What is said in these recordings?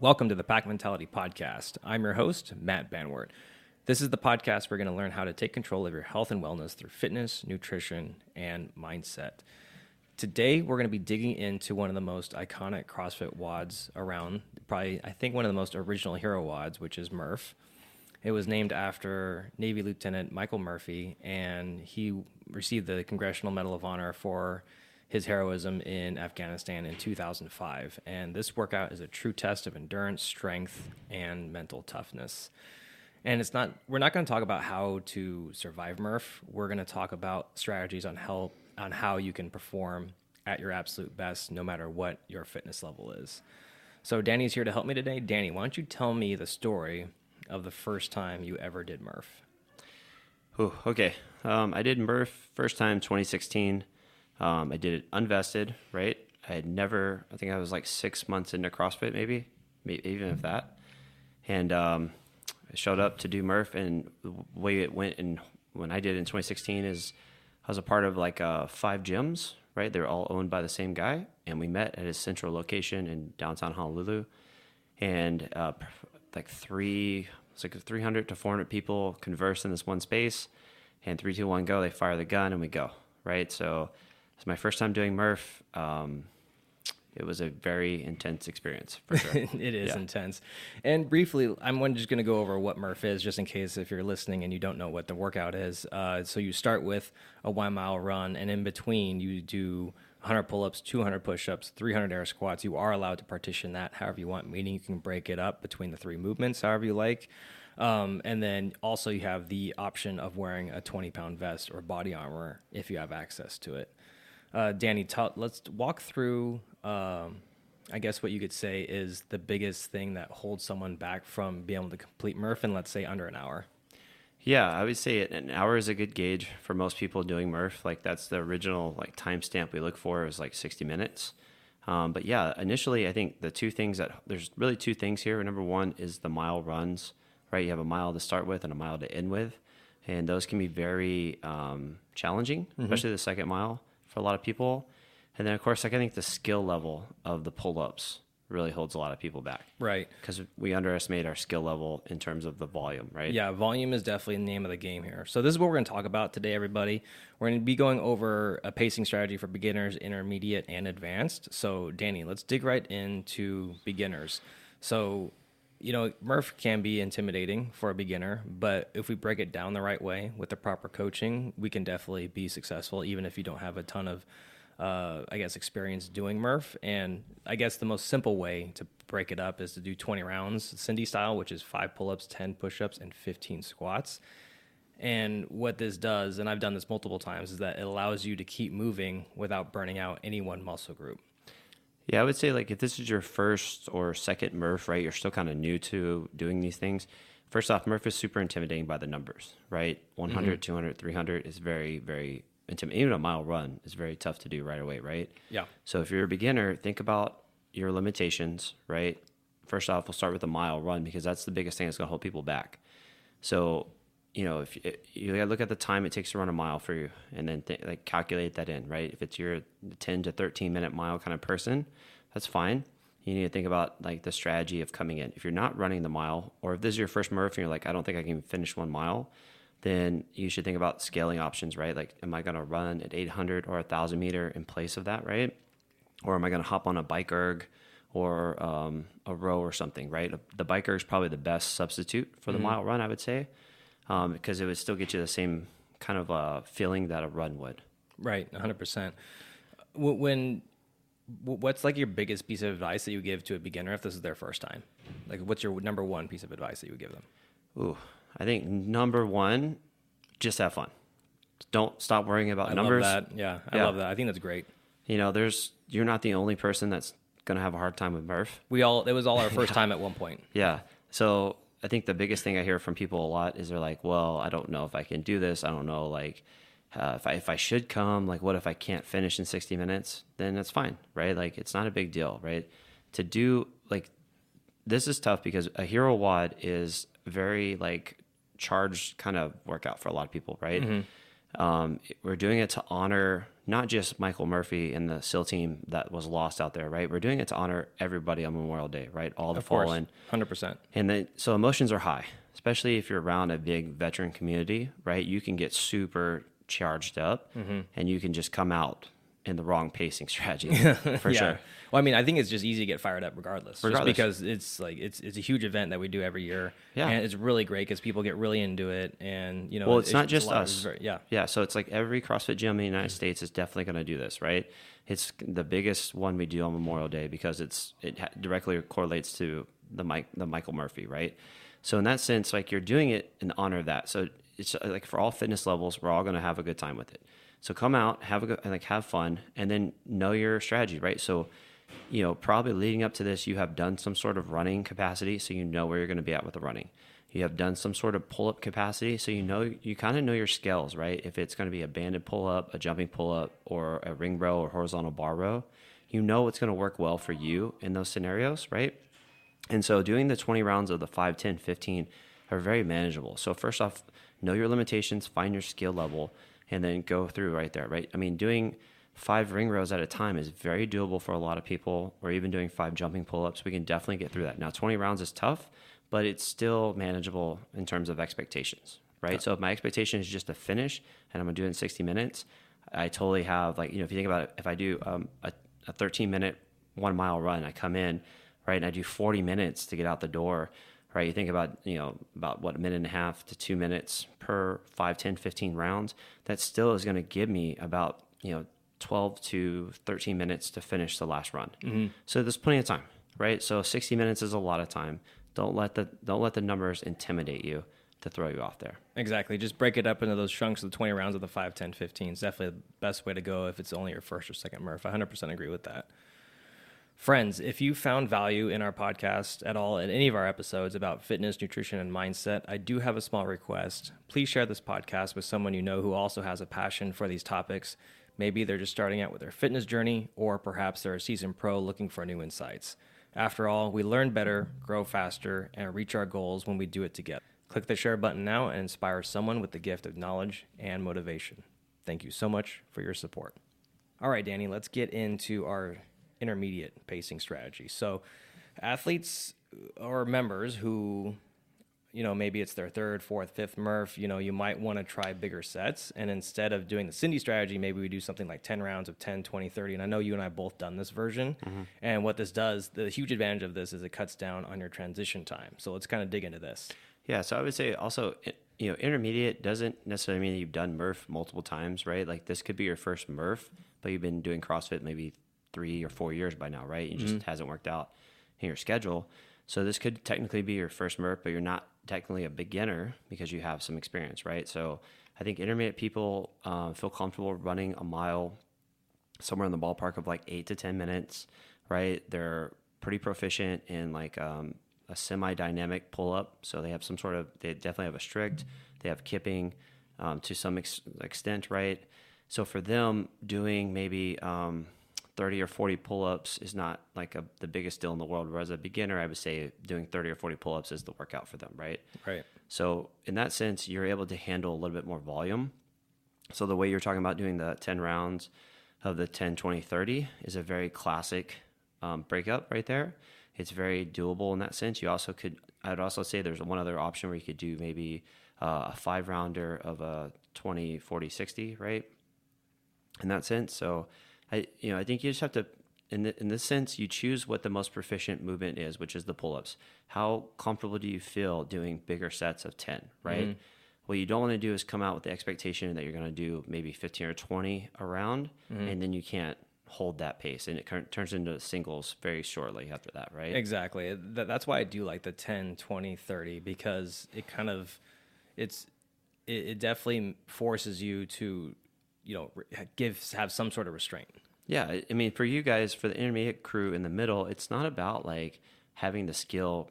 Welcome to the Pack Mentality Podcast. I'm your host, Matt Banwart. This is the podcast where we're going to learn how to take control of your health and wellness through fitness, nutrition, and mindset. Today, we're going to be digging into one of the most iconic CrossFit WODs around, probably, I think, one of the most original hero WODs, which is Murph. It was named after Navy Lieutenant Michael Murphy, and he received the Congressional Medal of Honor for his heroism in Afghanistan in 2005. And this workout is a true test of endurance, strength, and mental toughness. And it's not we're not going to talk about how to survive Murph. We're going to talk about strategies on help on how you can perform at your absolute best no matter what your fitness level is. So Danny's here to help me today. Danny, why don't you tell me the story of the first time you ever did Murph? Oh, okay. Um, I did Murph first time 2016. Um, I did it unvested, right? I had never, I think I was like six months into CrossFit, maybe, maybe even if that. And um, I showed up to do Murph, and the way it went, and when I did in 2016, is I was a part of like uh, five gyms, right? They're all owned by the same guy, and we met at his central location in downtown Honolulu, and uh, like three, it's like 300 to 400 people converse in this one space, and three, two, one, go. They fire the gun, and we go, right? So it's my first time doing Murph. Um, it was a very intense experience for sure. it is yeah. intense. And briefly, I'm just going to go over what Murph is, just in case if you're listening and you don't know what the workout is. Uh, so you start with a one mile run, and in between, you do 100 pull ups, 200 push ups, 300 air squats. You are allowed to partition that however you want, meaning you can break it up between the three movements however you like. Um, and then also, you have the option of wearing a 20 pound vest or body armor if you have access to it. Uh, Danny, t- let's walk through. Um, I guess what you could say is the biggest thing that holds someone back from being able to complete Murph in, let's say, under an hour. Yeah, I would say an hour is a good gauge for most people doing Murph. Like that's the original like timestamp we look for is like 60 minutes. Um, but yeah, initially I think the two things that there's really two things here. Number one is the mile runs, right? You have a mile to start with and a mile to end with, and those can be very um, challenging, mm-hmm. especially the second mile for a lot of people. And then, of course, like I think the skill level of the pull ups really holds a lot of people back. Right. Because we underestimate our skill level in terms of the volume, right? Yeah, volume is definitely the name of the game here. So, this is what we're going to talk about today, everybody. We're going to be going over a pacing strategy for beginners, intermediate, and advanced. So, Danny, let's dig right into beginners. So, you know, Murph can be intimidating for a beginner, but if we break it down the right way with the proper coaching, we can definitely be successful, even if you don't have a ton of, uh, I guess, experience doing Murph. And I guess the most simple way to break it up is to do 20 rounds, Cindy style, which is five pull ups, 10 push ups, and 15 squats. And what this does, and I've done this multiple times, is that it allows you to keep moving without burning out any one muscle group. Yeah, I would say like if this is your first or second Murph, right? You're still kind of new to doing these things. First off, Murph is super intimidating by the numbers, right? 100, mm-hmm. 200, 300 is very, very intimidating. Even a mile run is very tough to do right away, right? Yeah. So if you're a beginner, think about your limitations, right? First off, we'll start with a mile run because that's the biggest thing that's going to hold people back. So you know, if you, you look at the time it takes to run a mile for you, and then th- like calculate that in, right? If it's your 10 to 13 minute mile kind of person, that's fine. You need to think about like the strategy of coming in. If you're not running the mile, or if this is your first Murph and you're like, I don't think I can finish one mile, then you should think about scaling options, right? Like, am I gonna run at 800 or 1,000 meter in place of that, right? Or am I gonna hop on a bike erg? Or um, a row or something, right? The bike erg is probably the best substitute for the mm-hmm. mile run, I would say um, because it would still get you the same kind of uh, feeling that a run would. Right, 100%. When what's like your biggest piece of advice that you give to a beginner if this is their first time? Like, what's your number one piece of advice that you would give them? Ooh, I think number one, just have fun. Don't stop worrying about I numbers. Love that. Yeah, I yeah. love that. I think that's great. You know, there's you're not the only person that's gonna have a hard time with Murph. We all it was all our first yeah. time at one point. Yeah. So I think the biggest thing I hear from people a lot is they're like, well, I don't know if I can do this. I don't know, like, uh, if I if I should come, like, what if I can't finish in 60 minutes? Then that's fine, right? Like, it's not a big deal, right? To do like this is tough because a hero WOD is very like charged kind of workout for a lot of people, right? Mm-hmm. Um, we're doing it to honor not just Michael Murphy and the SEAL team that was lost out there, right? We're doing it to honor everybody on Memorial Day, right? All the Of fallen. hundred percent. And then, so emotions are high, especially if you're around a big veteran community, right? You can get super charged up Mm-hmm. and you can just come out in the wrong pacing strategy for yeah. sure. Well, I mean, I think it's just easy to get fired up regardless, Regardless. just because it's like it's it's a huge event that we do every year. Yeah. and it's really great because people get really into it, and you know, Well, it's not a just us. very- yeah, Yeah. So it's like every CrossFit gym in the. United States is definitely going to do this, right? It's the biggest one we do on Memorial Day because it's it ha- directly correlates to the Mike the Michael Murphy, right? So in that sense, like you're doing it in honor of that. So it's like for all fitness levels, we're all going to have a good time with it. So come out, have a good, like have fun, and then know your strategy, right? So you know, probably leading up to this, you have done some sort of running capacity, so you know where you're going to be at with the running. You have done some sort of pull up capacity, so you know you kind of know your scales, right? If it's going to be a banded pull up, a jumping pull up, or a ring row or horizontal bar row, you know what's going to work well for you in those scenarios, right? And so doing the 20 rounds of the 5, 10, 15 are very manageable. So first off, know your limitations, find your skill level, and then go through right there, right? I mean, doing five ring rows at a time is very doable for a lot of people, or even doing five jumping pull ups. We can definitely get through that. Now, 20 rounds is tough, but it's still manageable in terms of expectations, right? So if my expectation is just to finish and I'm gonna do it in 60 minutes, I totally have, like, you know, if you think about it, if I do um, a, a 13 minute one mile run, I come in, right, and I do 40 minutes to get out the door, right? You think about, you know, about what, a minute and a half to two minutes per 5, 10, 15 rounds. That still is going to give me about, you know, 12 to 13 minutes to finish the last run. Mm-hmm. So there's plenty of time, right? So 60 minutes is a lot of time. Don't let the don't let the numbers intimidate you to throw you off there. exactly. Just break it up into those chunks of the twenty rounds of the 5, 10, 15 is definitely the best way to go if it's only your first or second Murph. I hundred percent agree with that. Friends, if you found value in our podcast at all in any of our episodes about fitness, nutrition, and mindset, I do have a small request. Please share this podcast with someone you know who also has a passion for these topics. Maybe they're just starting out with their fitness journey, or perhaps they're a seasoned pro looking for new insights. After all, we learn better, grow faster, and reach our goals when we do it together. Click the share button now and inspire someone with the gift of knowledge and motivation. Thank you so much for your support. All right, Danny, let's get into our intermediate pacing strategy. So, athletes or members who, you know, maybe it's their third, fourth, fifth Murph, you know, you might want to try bigger sets. And instead of doing the Cindy strategy, maybe we do something like 10 rounds of 10, 20, 30. And I know you and I both done this version. Mm-hmm. And what this does, the huge advantage of this is it cuts down on your transition time. So, let's kind of dig into this. Yeah, so I would say also, you know, intermediate doesn't necessarily mean that you've done Murph multiple times, right? Like this could be your first Murph, but you've been doing CrossFit maybe three or four years by now, right? It just hasn't worked out in your schedule. So this could technically be your first Murph, but you're not technically a beginner because you have some experience, right? So I think intermediate people uh, feel comfortable running a mile somewhere in the ballpark of like eight to 10 minutes, right? They're pretty proficient in like um, a semi dynamic pull up. So they have some sort of, they definitely have a strict, they have kipping um, to some ex- extent, right? So for them, doing maybe um, 30 or 40 pull ups is not like a, the biggest deal in the world. Whereas a beginner, I would say doing 30 or 40 pull ups is the workout for them, right? Right. So in that sense, you're able to handle a little bit more volume. So the way you're talking about doing the 10 rounds of the 10, 20, 30 is a very classic um, breakup right there. It's very doable in that sense. You also could, I'd also say there's one other option where you could do maybe uh, a five rounder of a 20, 40, 60, right? In that sense. So I, you know, I think you just have to, in, the, in this sense, you choose what the most proficient movement is, which is the pull ups. How comfortable do you feel doing bigger sets of 10, right? Mm-hmm. What you don't want to do is come out with the expectation that you're going to do maybe 15 or 20 around, mm-hmm. and then you can't hold that pace, and it turns into singles very shortly after that, right? Exactly. That's why I do like the 10, 20, 30 because it kind of it's it, it definitely forces you to you know give have some sort of restraint. Yeah, I- mean, for you guys, for the intermediate crew in the middle, it's not about like having the skill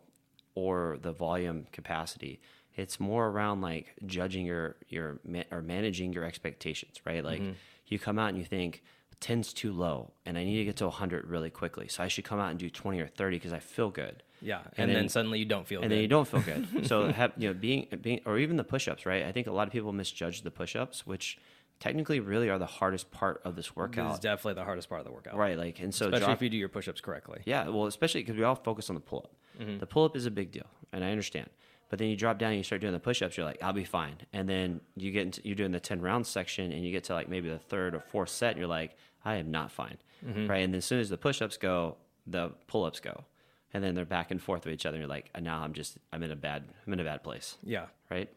or the volume capacity. It's more around like judging your your or managing your expectations, right? Like mm-hmm. you come out and you think 10's too low, and I need to get to 100 really quickly, so I should come out and do 20 or 30 because I feel good. Yeah, and, And then, then- suddenly you don't feel and good. then you don't feel good. so have you know being being or even the push-ups, right? I think a lot of people misjudge the push-ups, which technically really are the hardest part of this This is workout. definitely the hardest part of the workout. Right. Like, and so Especially drop, if you do your push ups correctly. yeah, well, especially because we all focus on the pull up. Mm-hmm. The pull up is a big deal, and I understand. But then you drop down, and you start doing the push ups. You're like, I'll be fine. And then you get into you're doing the ten round section, and you get to like maybe the third or fourth set, and you're like, I am not fine, Mm-hmm. right? And then as soon as the push ups go, the pull ups go, and then they're back and forth with each other. And you're like, now I'm just I'm in a bad I'm in a bad place Yeah. right?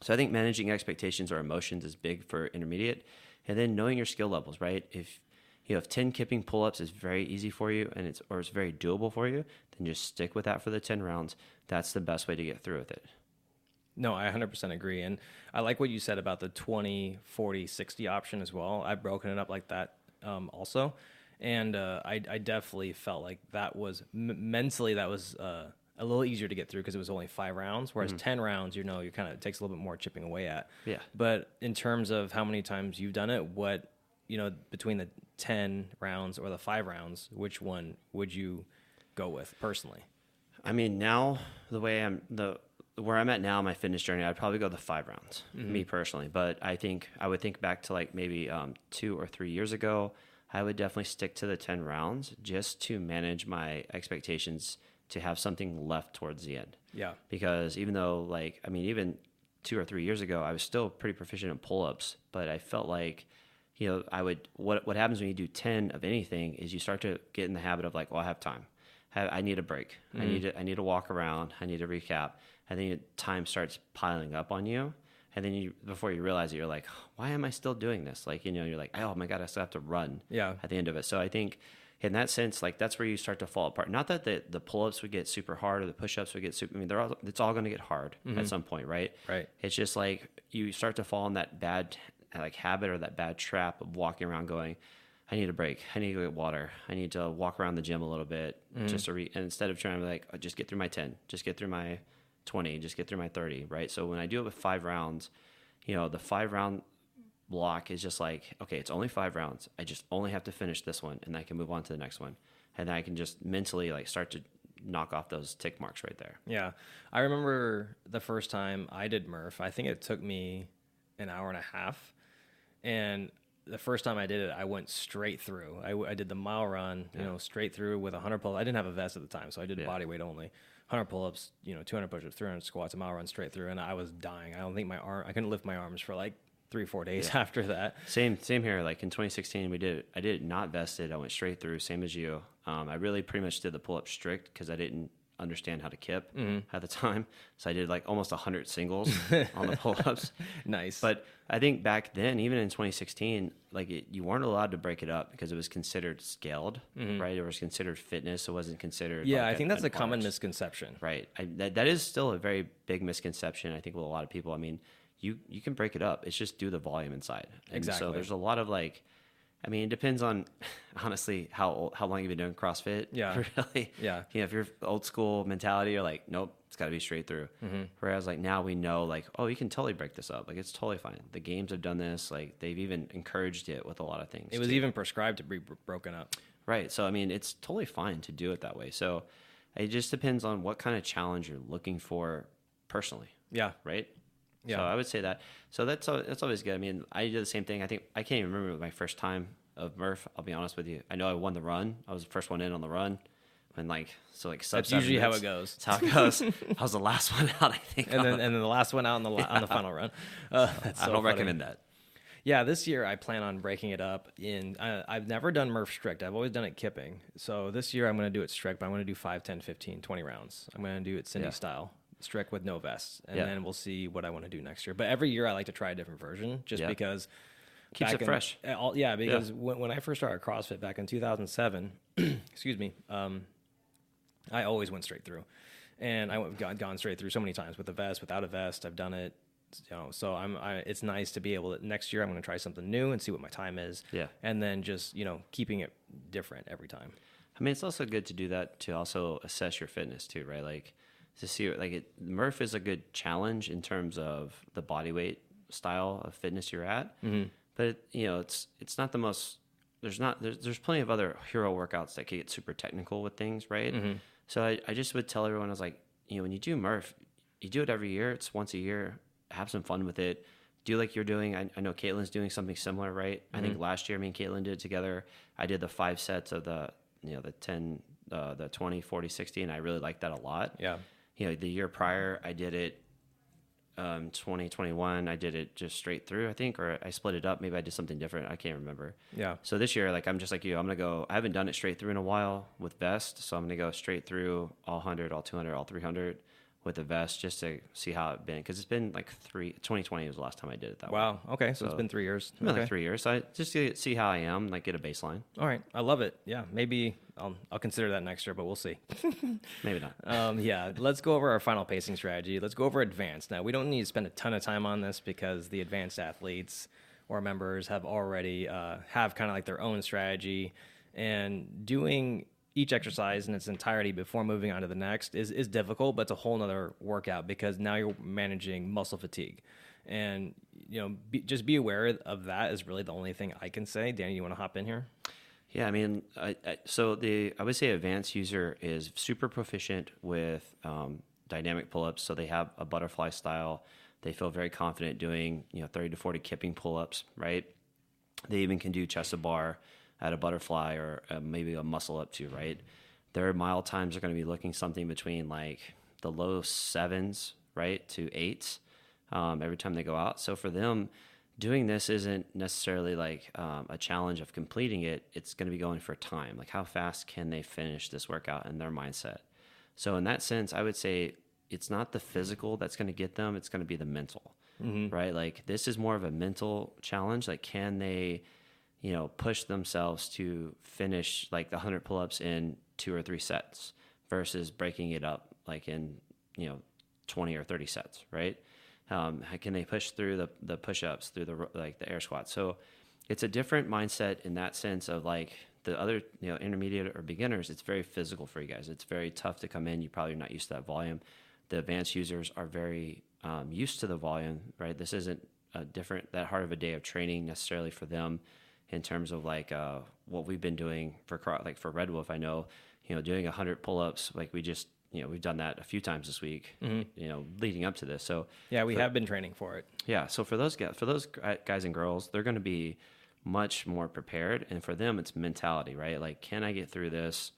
So I think managing expectations or emotions is big for intermediate, and then knowing your skill levels, right? If you know if ten kipping pull ups is very easy for you and it's or it's very doable for you, then just stick with that for the ten rounds. That's the best way to get through with it. No, I 100% agree. And I like what you said about the 20, 40, 60 option as well. I've broken it up like that um, also. And uh, I, I definitely felt like that was m- mentally, that was uh, a little easier to get through because it was only five rounds. Whereas 10 rounds, you know, you kind of, takes a little bit more chipping away at. Yeah. But in terms of how many times you've done it, what, you know, between the 10 rounds or the five rounds, which one would you go with personally? I mean, now the way I'm the where I'm at now my fitness journey, I'd probably go the five rounds, me personally. But I think I would think back to like maybe um, two or three years ago. I would definitely stick to the ten rounds just to manage my expectations to have something left towards the end. Yeah. Because even though, like, I mean, even two or three years ago, I was still pretty proficient in pull ups, but I felt like, you know, I would, what, what happens when you do 10 of anything is you start to get in the habit of like, well, I have time. I I need a break. I mm-hmm. need to, I need to walk around. I need to recap. And then time starts piling up on you. And then you, before you realize it, you're like, why am I still doing this? Like, you know, you're like, oh my God, I still have to run Yeah. at the end of it. So I think in that sense, like that's where you start to fall apart. Not that the, the pull ups would get super hard or the push ups would get super, I mean, they're all, it's all going to get hard at mm-hmm. some point, right? Right. It's just like you start to fall in that bad like habit or that bad trap of walking around going, I need a break. I need to go get water. I need to walk around the gym a little bit mm-hmm. just to re- and instead of trying to be like, oh, just get through my 10, just get through my 20, just get through my 30, right? So when I do it with five rounds, you know, the five round block is just like, okay, it's only five rounds. I just only have to finish this one and I can move on to the next one. And then I can just mentally like start to knock off those tick marks right there. Yeah. I remember the first time I did Murph, I think it took me an hour and a half. And the first time I did it, I went straight through. I did the mile run, you know, straight through with 100 pull. I didn't have a vest at the time, so I did Yeah. body weight only. 100 pull ups, you know, 200 push ups, 300 squats, a mile run straight through. And I was dying. I don't think my arm, I couldn't lift my arms for like three, four days after that. Same, same here. Like in 2016, we did. I did it not vested. I went straight through, same as you. Um, I really pretty much did the pull up strict because I didn't understand how to kip Mm-hmm. at the time. So I did like almost 100 singles on the pull ups. Nice. But I think back then, even in 2016, like it, you weren't allowed to break it up because it was considered scaled, right? It was considered fitness. It wasn't considered. Mm-hmm. yeah, like, I think that's a common misconception. Right. I, that that is still a very big misconception. I think with a lot of people. I mean, you you can break it up. It's just do the volume inside. And Exactly. So there's a lot of like, I mean, it depends on honestly how old, how long you've been doing CrossFit. Yeah. Really. Yeah. You know, if you're old school mentality, you're like, nope, it's got to be straight through. Mm-hmm. Whereas like now we know like, oh, you can totally break this up. Like it's totally fine. The games have done this. Like they've even encouraged it with a lot of things. It was too. even prescribed to be br- broken up. Right. So I mean, it's totally fine to do it that way. So it just depends on what kind of challenge you're looking for personally, Yeah. right? Yeah. So I would say that. So that's that's always good. I mean, I did the same thing. I think I can't even remember my first time of Murph. I'll be honest with you. I know I won the run. I was the first one in on the run. And like so, like sub That's usually how it goes. That's how it goes. I was the last one out. I think. And then, the- and then the last one out on the la- on the final run. Uh, that's I don't funny. recommend that. Yeah, this year I plan on breaking it up. In I, I've never done Murph strict. I've always done it kipping. So this year I'm going to do it strict, but I'm going to do 5, 10, 15, 20 rounds. I'm going to do it Cindy Yeah. style, strict with no vests, and Yeah. then we'll see what I want to do next year. But every year I like to try a different version, just Yeah. because Keeps it in- fresh. all- yeah, because When, when I first started CrossFit back in 2007, excuse me, um, I always went straight through, and I went gone, gone straight through so many times with a vest, without a vest. I've done it, you know. So I'm. I, it's nice to be able to next year. I'm going to try something new and see what my time is. Yeah. and then just you know keeping it different every time. I mean, it's also good to do that to also assess your fitness too, right? Like to see like it, Murph is a good challenge in terms of the body weight style of fitness you're at. Mm-hmm. But it, you know, it's it's not the most. There's not there's there's plenty of other hero workouts that can get super technical with things, right? So I, I just would tell everyone I was like, you know, when you do Murph, you do it every year. It's once a year. Have some fun with it. do like you're doing. I, I know Caitlin's doing something similar, right? I think last year me and Caitlin did it together. I did the five sets of the you know the 10, uh, the 20, 40, 60, and I really liked that a lot. Yeah. You know, the year prior I did it. Um, 2021, I did it just straight through, I think, or I split it up. Maybe I did something different. I can't remember. Yeah. So this year, like I'm just like you, I'm gonna go. I haven't done it straight through in a while with vest, so I'm gonna go straight through all 100, all 200, all 300 with the vest just to see how it's been because it's been like three. 2020 was the last time I did it that way. Wow. Okay. So, it's been three years. Been okay. like three years. So I just to see how I am, like get a baseline. All right. I love it. Yeah. Maybe I'll, I'll consider that next year, but we'll see. Maybe not. um, yeah, let's go over our final pacing strategy. Let's go over advanced. Now, we don't need to spend a ton of time on this because the advanced athletes or members have already uh, have kind of like their own strategy, and doing each exercise in its entirety before moving on to the next is, is difficult, but it's a whole nother workout because now you're managing muscle fatigue. And you know, be, just be aware of that is really the only thing I can say. Danny, you want to hop in here? Yeah, I mean, I, I, so the I would say advanced user is super proficient with um, dynamic pull-ups. So they have a butterfly style. They feel very confident doing you know 30 to 40 kipping pull-ups, right? They even can do chest to bar at a butterfly or uh, maybe a muscle up too, right? Their mile times are going to be looking something between like the low sevens, right, to eights um, every time they go out. So for them, doing this isn't necessarily like um, a challenge of completing it. It's going to be going for time. Like how fast can they finish this workout in their mindset? So in that sense, I would say it's not the physical that's going to get them. It's going to be the mental, right? Like this is more of a mental challenge. Like can they, you know, push themselves to finish like the hundred pull-ups in two or three sets versus breaking it up like in you know 20 or 30 sets, right? Um, can they push through the, the push-ups through the like the air squats? So it's a different mindset in that sense of like the other you know intermediate or beginners. It's very physical for you guys. It's very tough to come in. You probably are not used to that volume. The advanced users are very um, used to the volume, right? This isn't a different that hard of a day of training necessarily for them in terms of like uh, what we've been doing for like for Red Wolf. I know you know doing hundred pull-ups like we just you know we've done that a few times this week. You know leading up to this. So Yeah, we for- have been training for it. yeah, so for those guys, for those guys and girls, they're going to be much more prepared, and for them, it's mentality, right? Like, can I get through this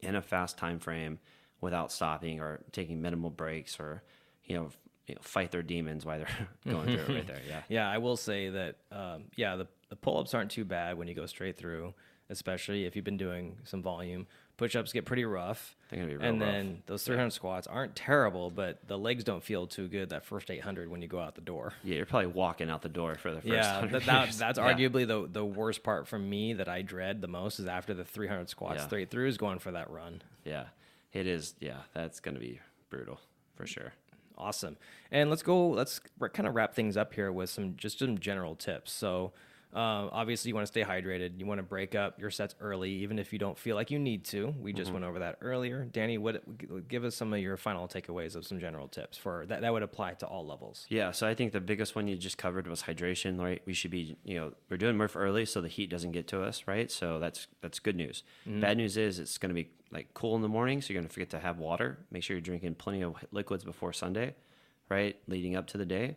in a fast time frame without stopping or taking minimal breaks, or you know, you know fight their demons while they're going through it right there? Yeah, Yeah, I will say that. Um, yeah, the, the pull ups aren't too bad when you go straight through, especially if you've been doing some volume. Push ups get pretty rough. They're gonna be real and rough. then those 300 squats aren't terrible, but the legs don't feel too good that first 800 when you go out the door. yeah, you're probably walking out the door for the first. Yeah, 100 that, that, that's Yeah. arguably the the worst part for me that I dread the most is after the 300 squats Yeah. straight through is going for that run. Yeah, it is. Yeah, that's going to be brutal for sure. Awesome. And let's go. Let's kind of wrap things up here with some just some general tips. So, uh, obviously, you want to stay hydrated. You want to break up your sets early, even if you don't feel like you need to. We just went over that earlier. Danny, what give us some of your final takeaways of some general tips for that that would apply to all levels. Yeah, so I think the biggest one you just covered was hydration, right? We should be, you know, we're doing Murph early so the heat doesn't get to us, right? So that's that's good news. Bad news is it's going to be like cool in the morning, so you're going to forget to have water. Make sure you're drinking plenty of liquids before Sunday, right? Leading up to the day.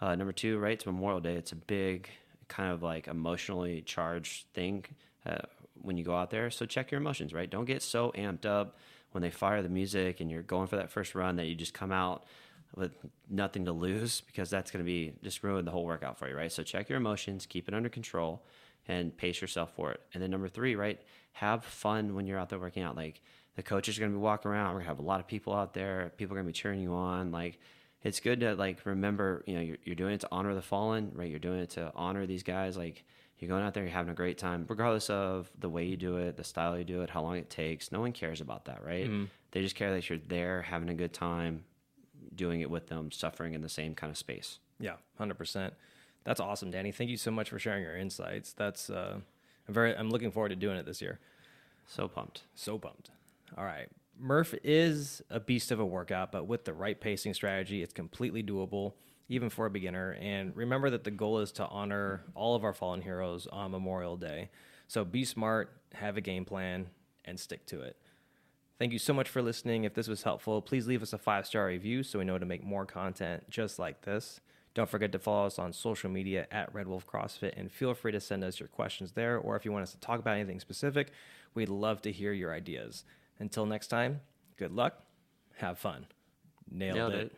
Uh, number two, right? It's Memorial Day. It's a big kind of like emotionally charged thing uh, when you go out there. So check your emotions, right? Don't get so amped up when they fire the music and you're going for that first run that you just come out with nothing to lose because that's going to be just ruin the whole workout for you, right? So check your emotions, keep it under control, and pace yourself for it. And then number three, right? Have fun when you're out there working out. Like the coaches are going to be walking around. We're going to have a lot of people out there. People are going to be cheering you on. Like it's good to like remember, you know, you're, you're doing it to honor the fallen, right? You're doing it to honor these guys. Like you're going out there, you're having a great time, regardless of the way you do it, the style you do it, how long it takes. No one cares about that, right? They just care that you're there having a good time, doing it with them, suffering in the same kind of space. Yeah, hundred percent. That's awesome, Danny. Thank you so much for sharing your insights. That's uh, I'm very. I'm looking forward to doing it this year. So pumped. So pumped. All right. Murph is a beast of a workout, but with the right pacing strategy, it's completely doable, even for a beginner. And remember that the goal is to honor all of our fallen heroes on Memorial Day. So be smart, have a game plan, and stick to it. Thank you so much for listening. If this was helpful, please leave us a five star review so we know to make more content just like this. Don't forget to follow us on social media at Red Wolf CrossFit and feel free to send us your questions there. Or if you want us to talk about anything specific, we'd love to hear your ideas. Until next time, good luck, have fun. Nailed, Nailed it.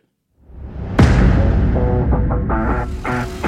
it.